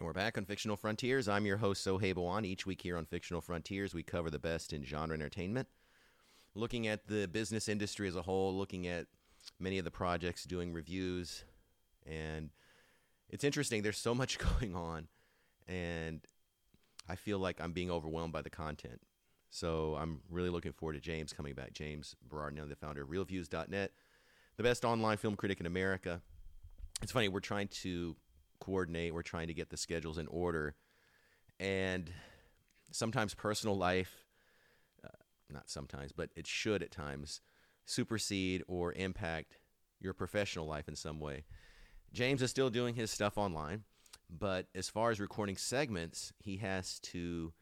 And we're back on Fictional Frontiers. I'm your host, Sohaib Awan. Each week here on Fictional Frontiers, we cover the best in genre entertainment, looking at the business industry as a whole, looking at many of the projects, doing reviews. And it's interesting, there's so much going on, and I feel like I'm being overwhelmed by the content. So I'm really looking forward to James coming back. James Berardinelli, the founder of ReelViews.net, the best online film critic in America. It's funny, we're trying to coordinate, we're trying to get the schedules in order. And sometimes personal life, uh, not sometimes, but it should at times, supersede or impact your professional life in some way. James is still doing his stuff online, but as far as recording segments, he has to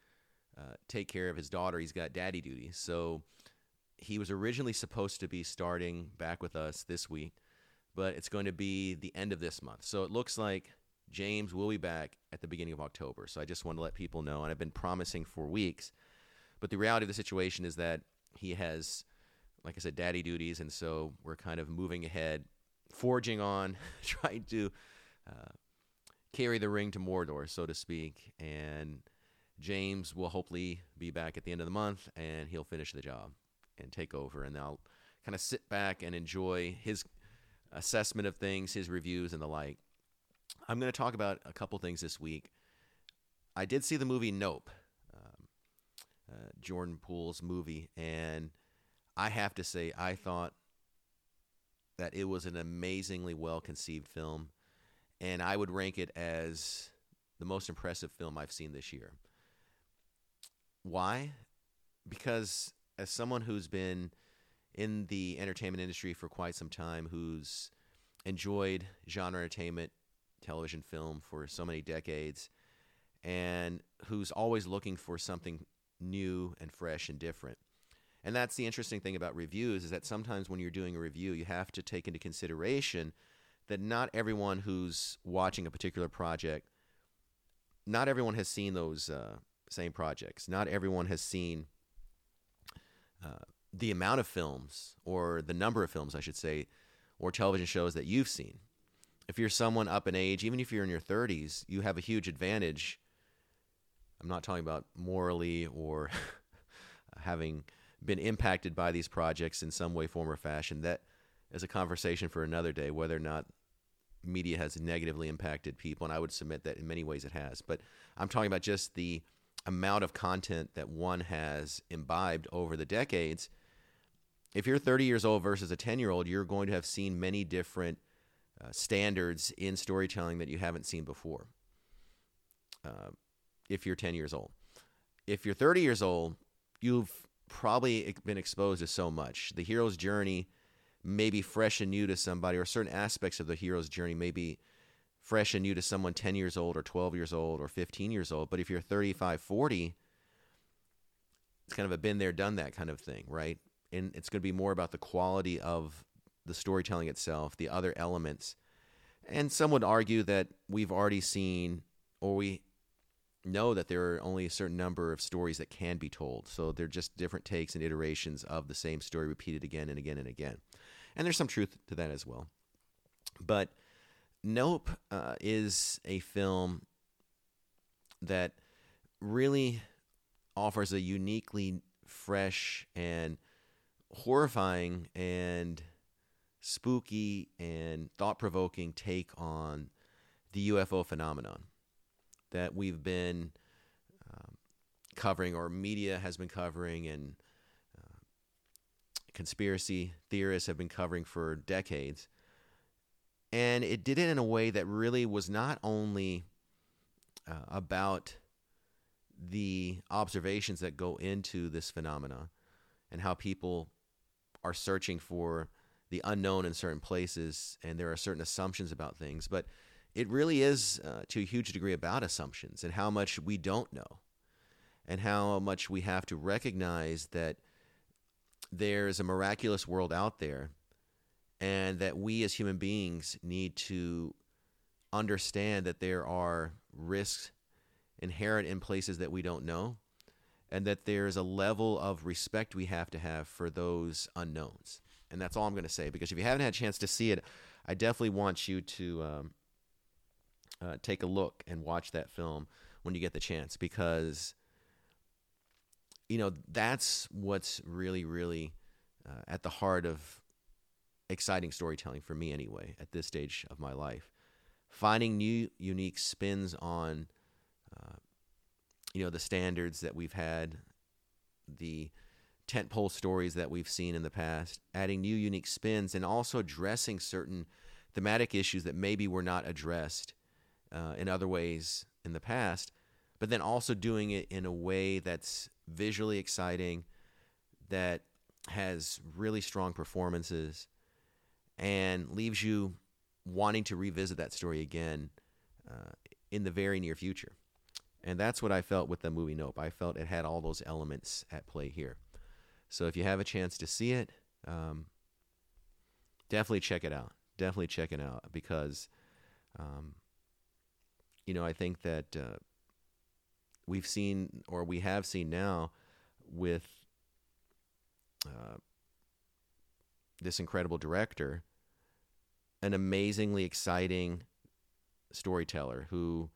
uh, take care of his daughter. He's got daddy duty. So he was originally supposed to be starting back with us this week, but it's going to be the end of this month. So it looks like James will be back at the beginning of October. So I just want to let people know, and I've been promising for weeks. But the reality of the situation is that he has, like I said, daddy duties, and so we're kind of moving ahead, forging on, trying to uh, carry the ring to Mordor, so to speak. And James will hopefully be back at the end of the month, and he'll finish the job and take over, and I'll kind of sit back and enjoy his assessment of things, his reviews, and the like. I'm going to talk about a couple things this week. I did see the movie Nope, um, uh, Jordan Poole's movie, and I have to say, I thought that it was an amazingly well conceived film, and I would rank it as the most impressive film I've seen this year. Why? Because as someone who's been in the entertainment industry for quite some time, who's enjoyed genre entertainment, television, film for so many decades, and who's always looking for something new and fresh and different. And that's the interesting thing about reviews is that sometimes when you're doing a review, you have to take into consideration that not everyone who's watching a particular project, not everyone has seen those uh, same projects. Not everyone has seen uh, the amount of films or the number of films, I should say, or television shows that you've seen. If you're someone up in age, even if you're in your 30s, you have a huge advantage. I'm not talking about morally or having been impacted by these projects in some way, form, or fashion. That is a conversation for another day, whether or not media has negatively impacted people. And I would submit that in many ways it has. But I'm talking about just the amount of content that one has imbibed over the decades, if you're 30 years old versus a 10 year old, you're going to have seen many different uh, standards in storytelling that you haven't seen before. Uh, if you're 10 years old, if you're 30 years old, you've probably been exposed to so much. The hero's journey may be fresh and new to somebody, or certain aspects of the hero's journey may be fresh and new to someone 10 years old or 12 years old or 15 years old. But if you're 35, 40, it's kind of a been there, done that kind of thing, right? And it's going to be more about the quality of the storytelling itself, the other elements. And some would argue that we've already seen or we know that there are only a certain number of stories that can be told. So they're just different takes and iterations of the same story repeated again and again and again. And there's some truth to that as well. But Nope uh, is a film that really offers a uniquely fresh and horrifying and spooky and thought provoking take on the UFO phenomenon that we've been um, covering, or media has been covering, and uh, conspiracy theorists have been covering for decades. And it did it in a way that really was not only uh, about the observations that go into this phenomena and how people are searching for the unknown in certain places and there are certain assumptions about things but it really is uh, to a huge degree about assumptions and how much we don't know and how much we have to recognize that there's a miraculous world out there and that we as human beings need to understand that there are risks inherent in places that we don't know and that there's a level of respect we have to have for those unknowns and that's all i'm going to say because if you haven't had a chance to see it i definitely want you to um, uh, take a look and watch that film when you get the chance because you know that's what's really really uh, at the heart of exciting storytelling for me anyway at this stage of my life. Finding new unique spins on uh, you know the standards that we've had the tentpole stories that we've seen in the past adding new unique spins and also addressing certain thematic issues that maybe were not addressed uh, in other ways in the past but then also doing it in a way that's visually exciting that has really strong performances and leaves you wanting to revisit that story again uh, in the very near future. And that's what I felt with the movie Nope. I felt it had all those elements at play here. So if you have a chance to see it, um, definitely check it out. Definitely check it out because, um, you know, I think that uh, we've seen or we have seen now with uh, this incredible director an amazingly exciting storyteller who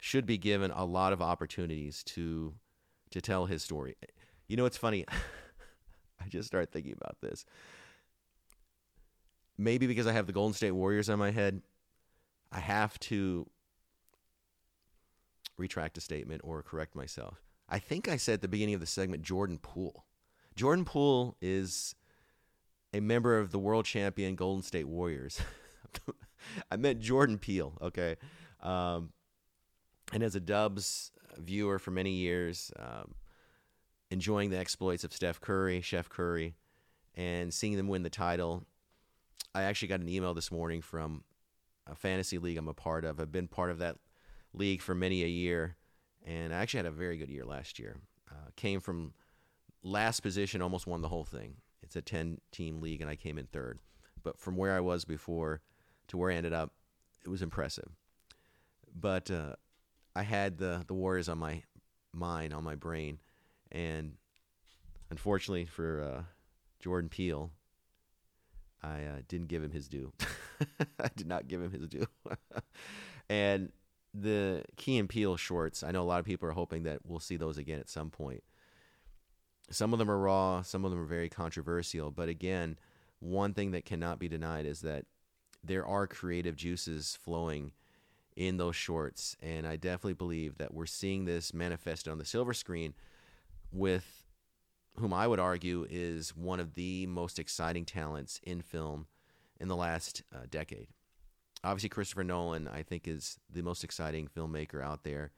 should be given a lot of opportunities to to tell his story. You know, it's funny. I just started thinking about this. Maybe because I have the Golden State Warriors on my head, I have to retract a statement or correct myself. I think I said at the beginning of the segment Jordan Poole. Jordan Poole is a member of the world champion Golden State Warriors. I meant Jordan Peele, okay? Um, and as a Dubs viewer for many years, um, enjoying the exploits of Steph Curry, Chef Curry, and seeing them win the title. I actually got an email this morning from a fantasy league I'm a part of. I've been part of that league for many a year, and I actually had a very good year last year. Uh, came from last position, almost won the whole thing. It's a 10 team league, and I came in third. But from where I was before to where I ended up, it was impressive. But uh, I had the, the Warriors on my mind, on my brain, and unfortunately for uh, Jordan Peele, I uh, didn't give him his due. I did not give him his due. and the Key and Peele shorts, I know a lot of people are hoping that we'll see those again at some point. Some of them are raw, some of them are very controversial, but again, one thing that cannot be denied is that there are creative juices flowing in those shorts, and I definitely believe that we're seeing this manifested on the silver screen with whom I would argue is one of the most exciting talents in film in the last uh, decade obviously Christopher Nolan, I think, is the most exciting filmmaker out there.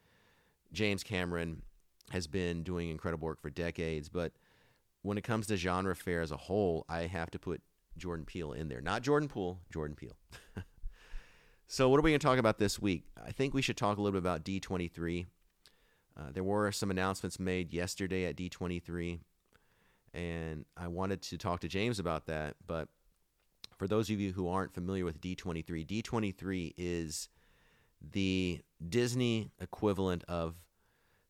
James Cameron has been doing incredible work for decades, but when it comes to genre fare as a whole, I have to put Jordan Peele in there. Not Jordan Poole, Jordan Peele. so, what are we going to talk about this week? I think we should talk a little bit about D23. Uh, there were some announcements made yesterday at D23, and I wanted to talk to James about that, but for those of you who aren't familiar with D23, D23 is the Disney equivalent of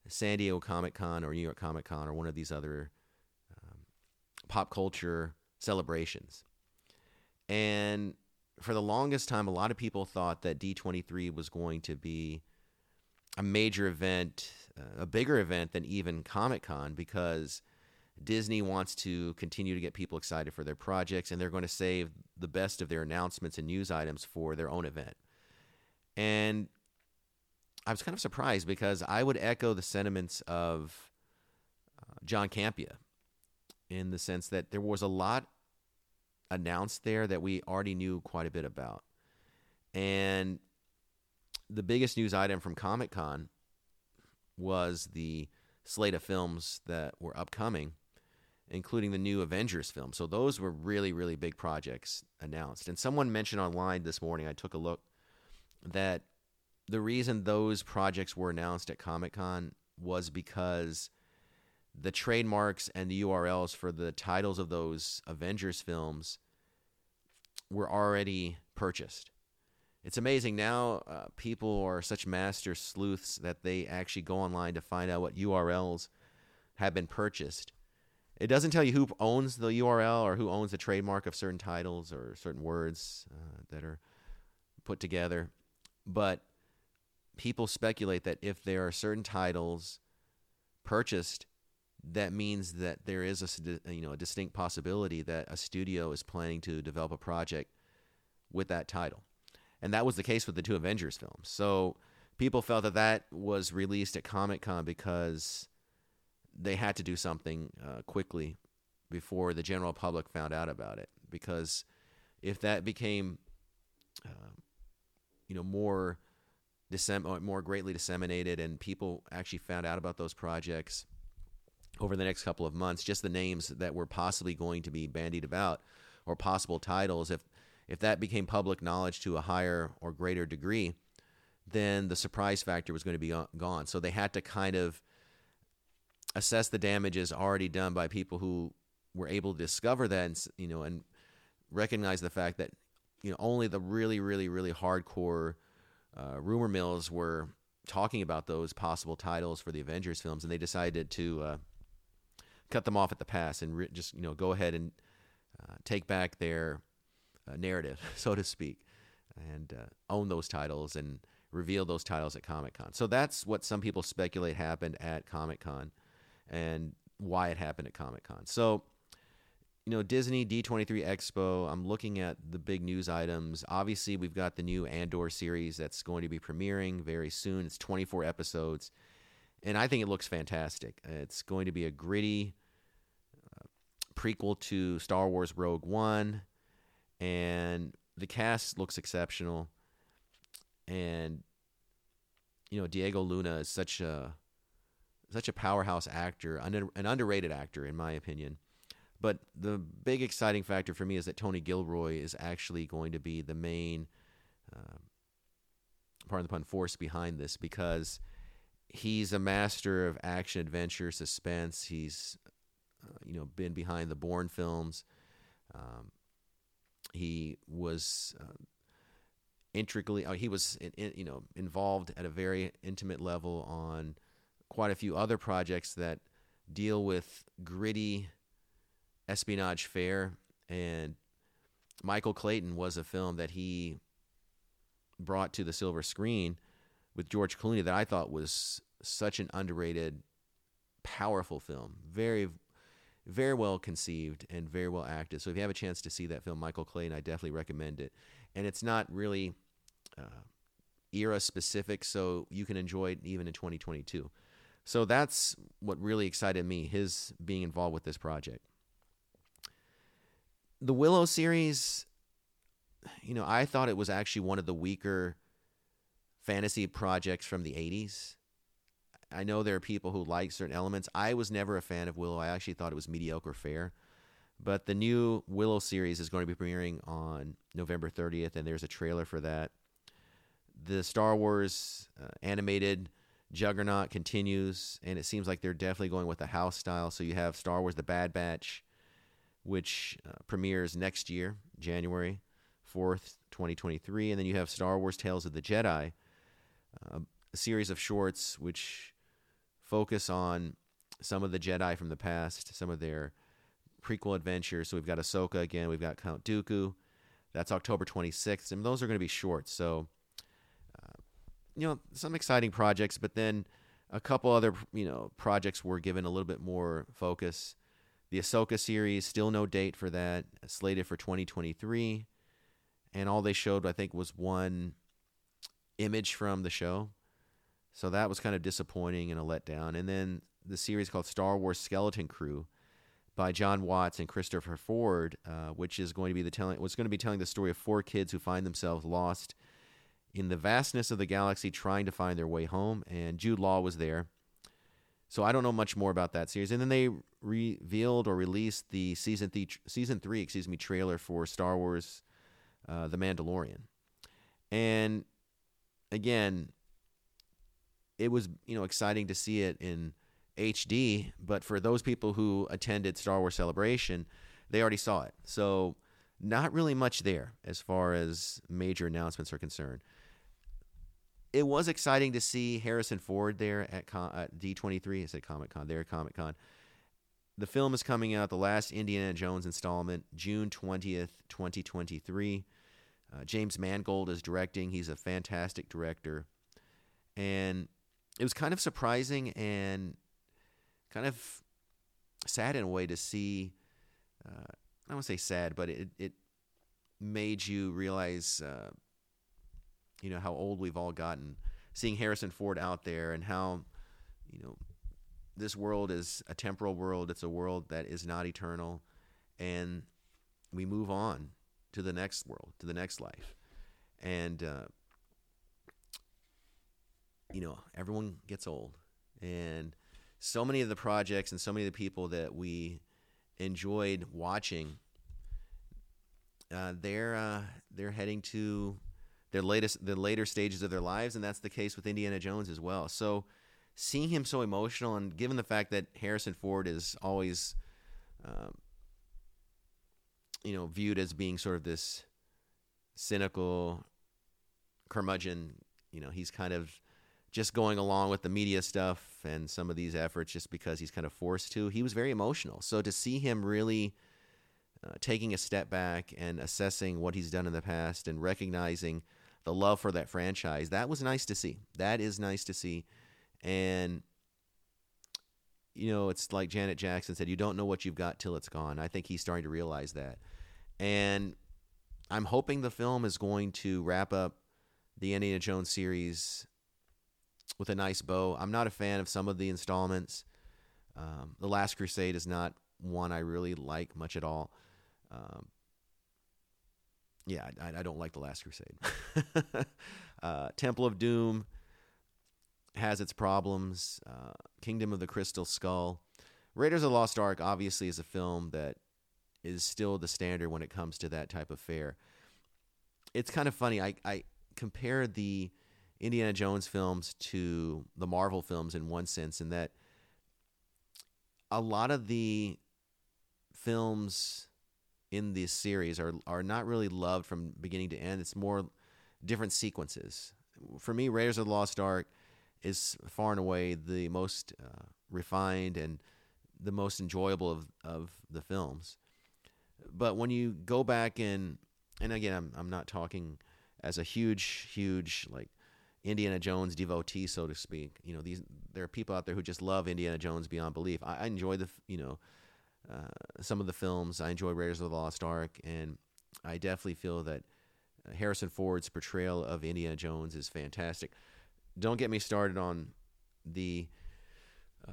San Diego Comic Con or New York Comic Con or one of these other um, pop culture celebrations. And for the longest time, a lot of people thought that D23 was going to be a major event, a bigger event than even Comic Con because Disney wants to continue to get people excited for their projects, and they're going to save the best of their announcements and news items for their own event. And I was kind of surprised because I would echo the sentiments of uh, John Campea in the sense that there was a lot announced there that we already knew quite a bit about. And the biggest news item from Comic Con was the slate of films that were upcoming including the new Avengers film. So those were really, really big projects announced. And someone mentioned online this morning, I took a look, that the reason those projects were announced at Comic Con was because the trademarks and the URLs for the titles of those Avengers films were already purchased. It's amazing now. Uh, people are such master sleuths that they actually go online to find out what URLs have been purchased it doesn't tell you who owns the URL or who owns the trademark of certain titles or certain words uh, that are put together. But people speculate that if there are certain titles purchased, that means that there is a you know a distinct possibility that a studio is planning to develop a project with that title, and that was the case with the two Avengers films. So people felt that that was released at Comic Con because they had to do something uh, quickly before the general public found out about it. Because if that became, uh, you know, more dissem- more greatly disseminated, and people actually found out about those projects over the next couple of months, just the names that were possibly going to be bandied about or possible titles, if if that became public knowledge to a higher or greater degree, then the surprise factor was going to be gone. So they had to kind of assess the damages already done by people who were able to discover that and you know and recognize the fact that you know only the really really really hardcore uh, rumor mills were talking about those possible titles for the Avengers films, and they decided to uh, cut them off at the pass and re- just you know go ahead and uh, take back their uh, narrative, so to speak, and uh, own those titles and reveal those titles at Comic Con. So that's what some people speculate happened at Comic Con, and why it happened at Comic Con. So you know, Disney D23 Expo, I'm looking at the big news items. Obviously, we've got the new Andor series that's going to be premiering very soon. It's 24 episodes, and I think it looks fantastic. It's going to be a gritty uh, prequel to Star Wars Rogue One, and the cast looks exceptional. And you know, Diego Luna is such a such a powerhouse actor, an underrated actor in my opinion but the big exciting factor for me is that Tony Gilroy is actually going to be the main, uh, pardon the pun, force behind this because he's a master of action, adventure, suspense. He's, uh, you know, been behind the Bourne films. Um, he was uh, intricately, uh, he was, in, in, you know, involved at a very intimate level on quite a few other projects that deal with gritty espionage fare, and Michael Clayton was a film that he brought to the silver screen with George Clooney that I thought was such an underrated, powerful film. Very, very well conceived and very well acted. So if you have a chance to see that film, Michael Clayton, I definitely recommend it. And it's not really uh, era specific, so you can enjoy it even in 2022. So that's what really excited me, his being involved with this project the Willow series, you know, I thought it was actually one of the weaker fantasy projects from the 80s. I know there are people who like certain elements. I was never a fan of Willow. I actually thought it was mediocre fare. But the new Willow series is going to be premiering on November 30th, and there's a trailer for that. The Star Wars uh, animated Juggernaut continues, and it seems like they're definitely going with the house style. So you have Star Wars The Bad Batch, which uh, premieres next year, January 4th, 2023. And then you have Star Wars Tales of the Jedi, uh, a series of shorts which focus on some of the Jedi from the past, some of their prequel adventures. So we've got Ahsoka again, we've got Count Dooku. That's October 26th, and those are going to be short. So, uh, you know, some exciting projects, but then a couple other, you know, projects were given a little bit more focus. The Ahsoka series, still no date for that, slated for 2023. And all they showed, I think, was one image from the show. So that was kind of disappointing and a letdown. And then the series called Star Wars Skeleton Crew by Jon Watts and Christopher Ford, uh, which is going to be the telling was going to be telling the story of four kids who find themselves lost in the vastness of the galaxy trying to find their way home. And Jude Law was there. So I don't know much more about that series. And then they revealed or released the season th- season three, excuse me, trailer for Star Wars, uh, The Mandalorian, and again, it was you know exciting to see it in HD. But for those people who attended Star Wars Celebration, they already saw it. So not really much there as far as major announcements are concerned it was exciting to see Harrison Ford there at, at D23. I said Comic Con. There Comic Con. The film is coming out, the last Indiana Jones installment, June 20th, 2023. Uh, James Mangold is directing. He's a fantastic director. and it was kind of surprising and kind of sad in a way to see. Uh, I don't want to say sad, but it it made you realize, uh, you know, how old we've all gotten. Seeing Harrison Ford out there and how, you know, this world is a temporal world. It's a world that is not eternal, and we move on to the next world, to the next life, and uh, you know, everyone gets old, and so many of the projects and so many of the people that we enjoyed watching, uh, they're uh, they're heading to their latest the later stages of their lives, and that's the case with Indiana Jones as well. So seeing him so emotional, and given the fact that Harrison Ford is always, um, you know, viewed as being sort of this cynical curmudgeon, you know, he's kind of just going along with the media stuff and some of these efforts just because he's kind of forced to. He was very emotional. So to see him really uh, taking a step back and assessing what he's done in the past and recognizing the love for that franchise, that was nice to see. That is nice to see. And you know, it's like Janet Jackson said, you don't know what you've got till it's gone. I think he's starting to realize that. And I'm hoping the film is going to wrap up the Indiana Jones series with a nice bow. I'm not a fan of some of the installments. Um, the Last Crusade is not one I really like much at all. Um, yeah, I, I, don't like the Last Crusade. uh, Temple of Doom has its problems. Uh, Kingdom of the Crystal Skull. Raiders of the Lost Ark obviously is a film that is still the standard when it comes to that type of fare. It's kind of funny. I, I compare the Indiana Jones films to the Marvel films in one sense, in that a lot of the films in this series are are not really loved from beginning to end. It's more different sequences. For me, Raiders of the Lost Ark is far and away the most uh, refined and the most enjoyable of, of the films. But when you go back and and again, I'm I'm not talking as a huge huge like Indiana Jones devotee, so to speak. You know, these there are people out there who just love Indiana Jones beyond belief. I, I enjoy the you know uh, some of the films. I enjoy Raiders of the Lost Ark, and I definitely feel that Harrison Ford's portrayal of Indiana Jones is fantastic don't get me started on the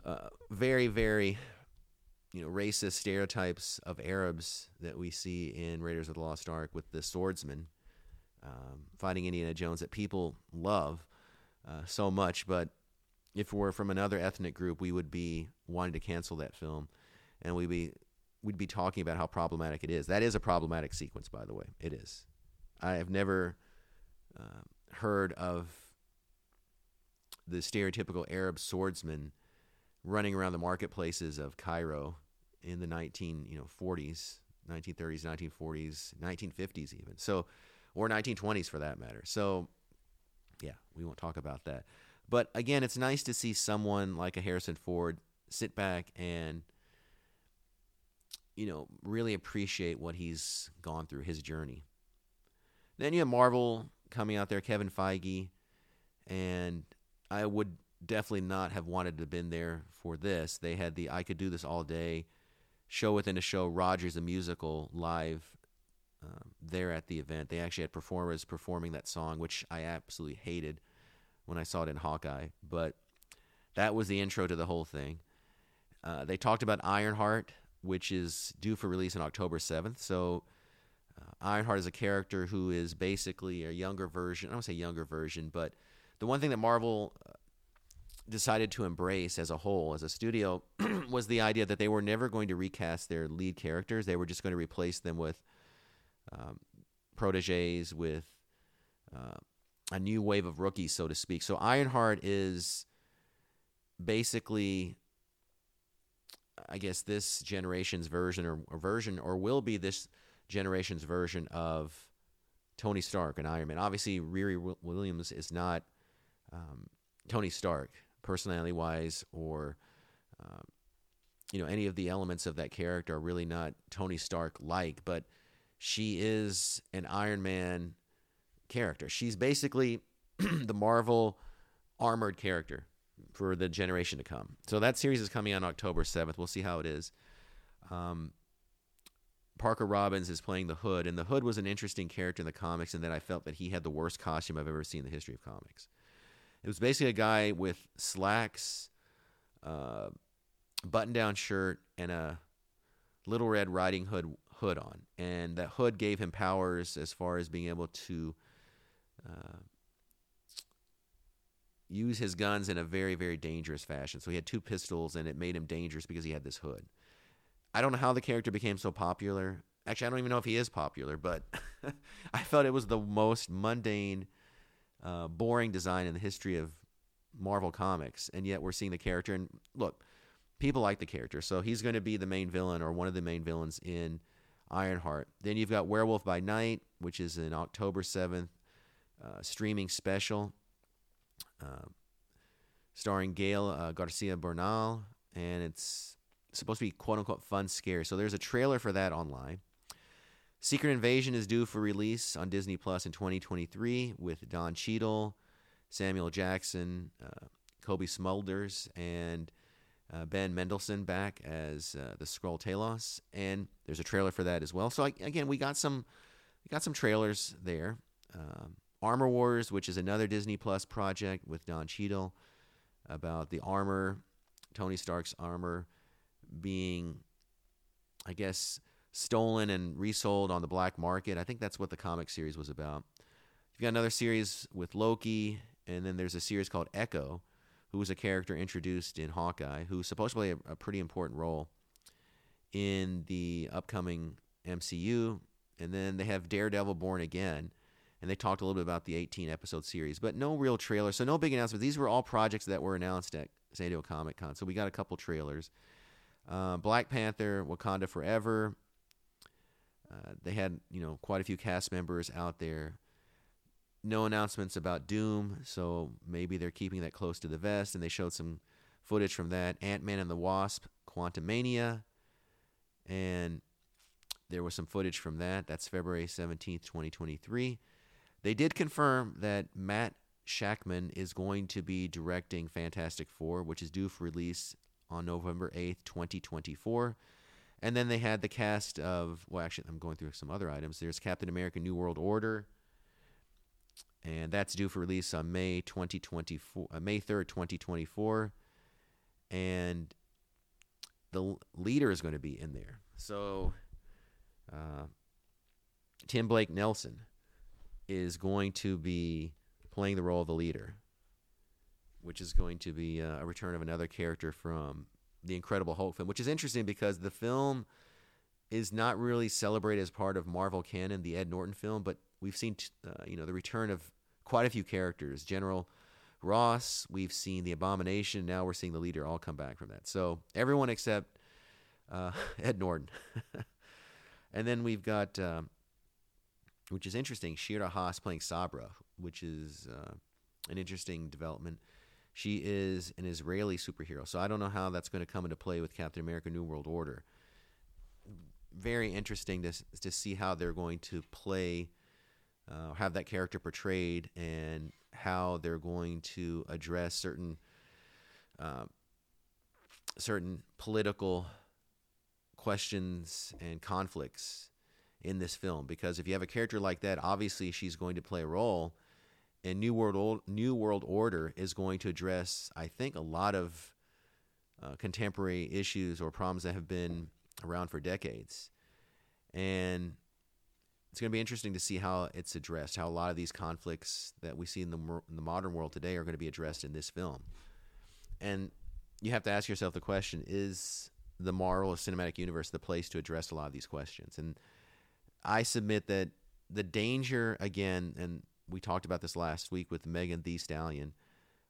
uh, very, very you know racist stereotypes of Arabs that we see in Raiders of the Lost Ark with the swordsman um, fighting Indiana Jones that people love uh, so much. But if we're from another ethnic group, we would be wanting to cancel that film, and we'd be we'd be talking about how problematic it is. That is a problematic sequence, by the way. It is. I have never uh, heard of the stereotypical Arab swordsman running around the marketplaces of Cairo in the 19 you know 40s 1930s 1940s 1950s even so or 1920s for that matter. So yeah we won't talk about that. But again it's nice to see someone like a Harrison Ford sit back and you know really appreciate what he's gone through his journey. Then you have Marvel coming out there Kevin Feige and I would definitely not have wanted to have been there for this. They had the I could do this all day show within a show, Rogers the musical live um, there at the event. They actually had performers performing that song, which I absolutely hated when I saw it in Hawkeye. But that was the intro to the whole thing. Uh, they talked about Ironheart, which is due for release on October 7th. So uh, Ironheart is a character who is basically a younger version. I don't say younger version, but the one thing that Marvel uh, decided to embrace as a whole, as a studio, was the idea that they were never going to recast their lead characters. They were just going to replace them with um, proteges, with uh, a new wave of rookies, so to speak. So Ironheart is basically, I guess, this generation's version or, or version, or will be this generation's version of Tony Stark and Iron Man. Obviously, Riri Williams is not um, Tony Stark, personality wise, or um, you know any of the elements of that character are really not Tony Stark like, but she is an Iron Man character. She's basically the Marvel armored character for the generation to come. So that series is coming on October 7th. We'll see how it is. Um, Parker Robbins is playing the Hood, and the Hood was an interesting character in the comics, and that I felt that he had the worst costume I've ever seen in the history of comics. It was basically a guy with slacks, uh, button-down shirt, and a little red riding hood hood on, and that hood gave him powers as far as being able to uh, use his guns in a very very dangerous fashion. So he had two pistols, and it made him dangerous because he had this hood. I don't know how the character became so popular. Actually, I don't even know if he is popular, but I felt it was the most mundane, uh, boring design in the history of Marvel Comics, and yet we're seeing the character. And look, people like the character, so he's going to be the main villain or one of the main villains in Ironheart. Then you've got Werewolf by Night, which is an October 7th uh, streaming special uh, starring Gael uh, Garcia Bernal, and it's supposed to be quote unquote fun, scary. So there's a trailer for that online. Secret Invasion is due for release on Disney Plus in 2023 with Don Cheadle, Samuel Jackson, uh, Cobie Smulders, and uh, Ben Mendelsohn back as uh, the Skrull Talos, and there's a trailer for that as well. So I, again, we got some we got some trailers there. Um, Armor Wars, which is another Disney Plus project with Don Cheadle about the armor, Tony Stark's armor being, I guess, stolen and resold on the black market. I think that's what the comic series was about. You've got another series with Loki, and then there's a series called Echo, who was a character introduced in Hawkeye, who's supposed to play a, a pretty important role in the upcoming MCU. And then they have Daredevil Born Again, and they talked a little bit about the 18 episode series, but no real trailer. So no big announcement. These were all projects that were announced at San Diego Comic Con. So we got a couple trailers. Uh, Black Panther, Wakanda Forever. Uh, they had you know quite a few cast members out there. No announcements about Doom, so maybe they're keeping that close to the vest. And they showed some footage from that. Ant Man and the Wasp, Quantumania, and there was some footage from that. That's February seventeenth, twenty twenty three. They did confirm that Matt Shakman is going to be directing Fantastic Four, which is due for release on November 8th, 2024. And then they had the cast of, well, actually, I'm going through some other items. There's Captain America New World Order, and that's due for release on May 2024, uh, May 3rd, 2024. And the leader is going to be in there. So, uh, Tim Blake Nelson is going to be playing the role of the leader which is going to be uh, a return of another character from the Incredible Hulk film, which is interesting because the film is not really celebrated as part of Marvel canon, the Ed Norton film, but we've seen uh, you know the return of quite a few characters. General Ross, we've seen the Abomination, now we're seeing the leader all come back from that. So everyone except uh, Ed Norton. and then we've got, um, which is interesting, Shira Haas playing Sabra, which is uh, an interesting development. She is an Israeli superhero. So I don't know how that's going to come into play with Captain America New World Order. Very interesting to, to see how they're going to play, uh, have that character portrayed, and how they're going to address certain uh, certain political questions and conflicts in this film. Because if you have a character like that, obviously she's going to play a role and New World New World Order is going to address, I think, a lot of uh, contemporary issues or problems that have been around for decades, and it's going to be interesting to see how it's addressed. How a lot of these conflicts that we see in the in the modern world today are going to be addressed in this film, and you have to ask yourself the question: Is the Marvel Cinematic Universe the place to address a lot of these questions? And I submit that the danger again, and we talked about this last week with Megan Thee Stallion.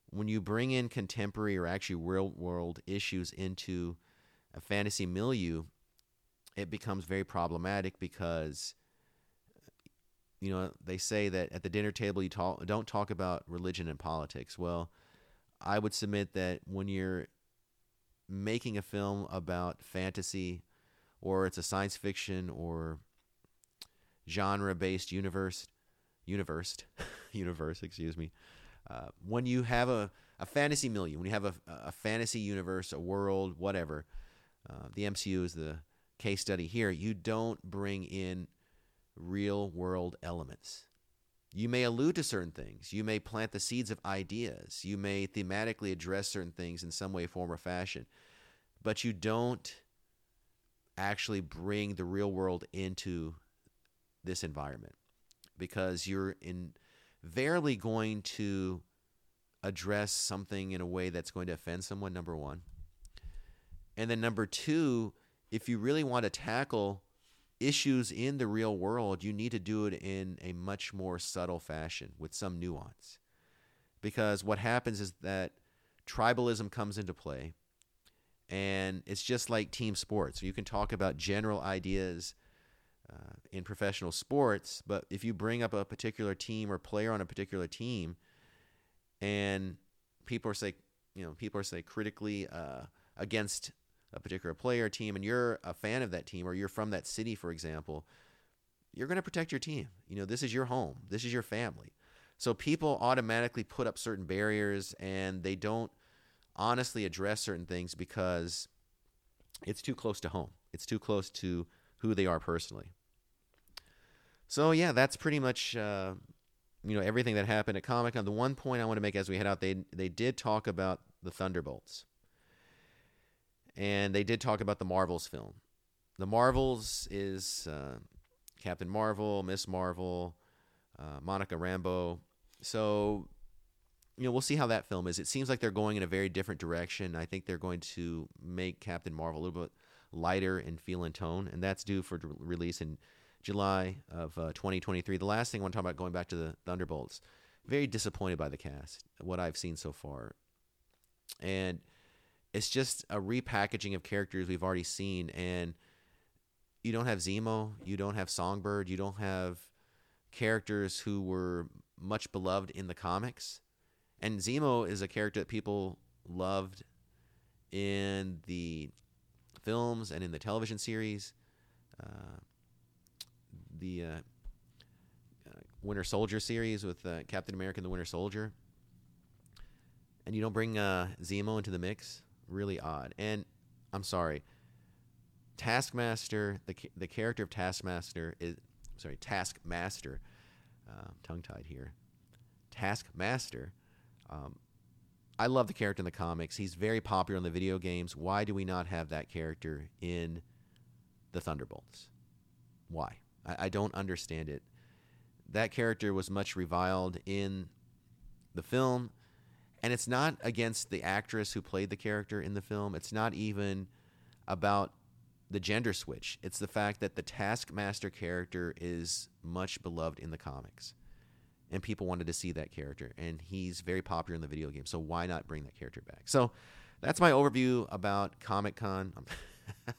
When you bring in contemporary or actually real world issues into a fantasy milieu, it becomes very problematic because you know they say that at the dinner table you talk don't talk about religion and politics. Well, I would submit that when you're making a film about fantasy or it's a science fiction or genre based universe universe, universe, excuse me, Uh, when you have a, a fantasy million, when you have a, a fantasy universe, a world, whatever, uh, the MCU is the case study here. You don't bring in real world elements. You may allude to certain things. You may plant the seeds of ideas. You may thematically address certain things in some way, form, or fashion. But you don't actually bring the real world into this environment because you're invariably going to address something in a way that's going to offend someone, number one. And then number two, if you really want to tackle issues in the real world, you need to do it in a much more subtle fashion with some nuance. Because what happens is that tribalism comes into play, and it's just like team sports. You can talk about general ideas uh, in professional sports, but if you bring up a particular team or player on a particular team, and people are say, you know, people are say critically uh, against a particular player team and you're a fan of that team or you're from that city for example you're going to protect your team. You know this is your home. This is your family. So people automatically put up certain barriers and they don't honestly address certain things because it's too close to home. It's too close to who they are personally. So yeah that's pretty much uh, you know everything that happened at comic con the one point i want to make as we head out they they did talk about the thunderbolts and they did talk about the Marvels film. The Marvels is uh, Captain Marvel, Miss Marvel, uh, Monica Rambeau. So, you know, we'll see how that film is. It seems like they're going in a very different direction. I think they're going to make Captain Marvel a little bit lighter in feel and tone, and that's due for release in July of uh, 2023. The last thing I want to talk about, going back to the Thunderbolts, very disappointed by the cast, what I've seen so far. And it's just a repackaging of characters we've already seen and you don't have Zemo, you don't have Songbird, you don't have characters who were much beloved in the comics. And Zemo is a character that people loved in the films and in the television series. Uh, the uh, uh, Winter Soldier series with uh, Captain America and the Winter Soldier. And you don't bring uh, Zemo into the mix really odd. And I'm sorry, Taskmaster, the the character of Taskmaster is sorry, Taskmaster, uh, tongue tied here. Taskmaster. Um, I love the character in the comics. He's very popular in the video games. Why do we not have that character in the Thunderbolts? Why? I, I don't understand it. That character was much reviled in the film and it's not against the actress who played the character in the film. It's not even about the gender switch. It's the fact that the Taskmaster character is much beloved in the comics. And people wanted to see that character. And he's very popular in the video game. So why not bring that character back? So that's my overview about Comic Con.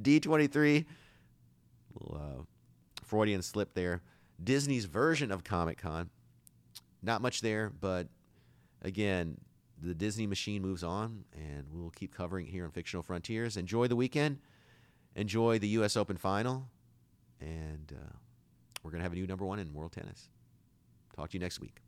D23, little uh, Freudian slip there. Disney's version of Comic Con. Not much there, but again, the Disney machine moves on, and we'll keep covering here on Fictional Frontiers. Enjoy the weekend. Enjoy the U.S. Open final. And uh, we're going to have a new number one in world tennis. Talk to you next week.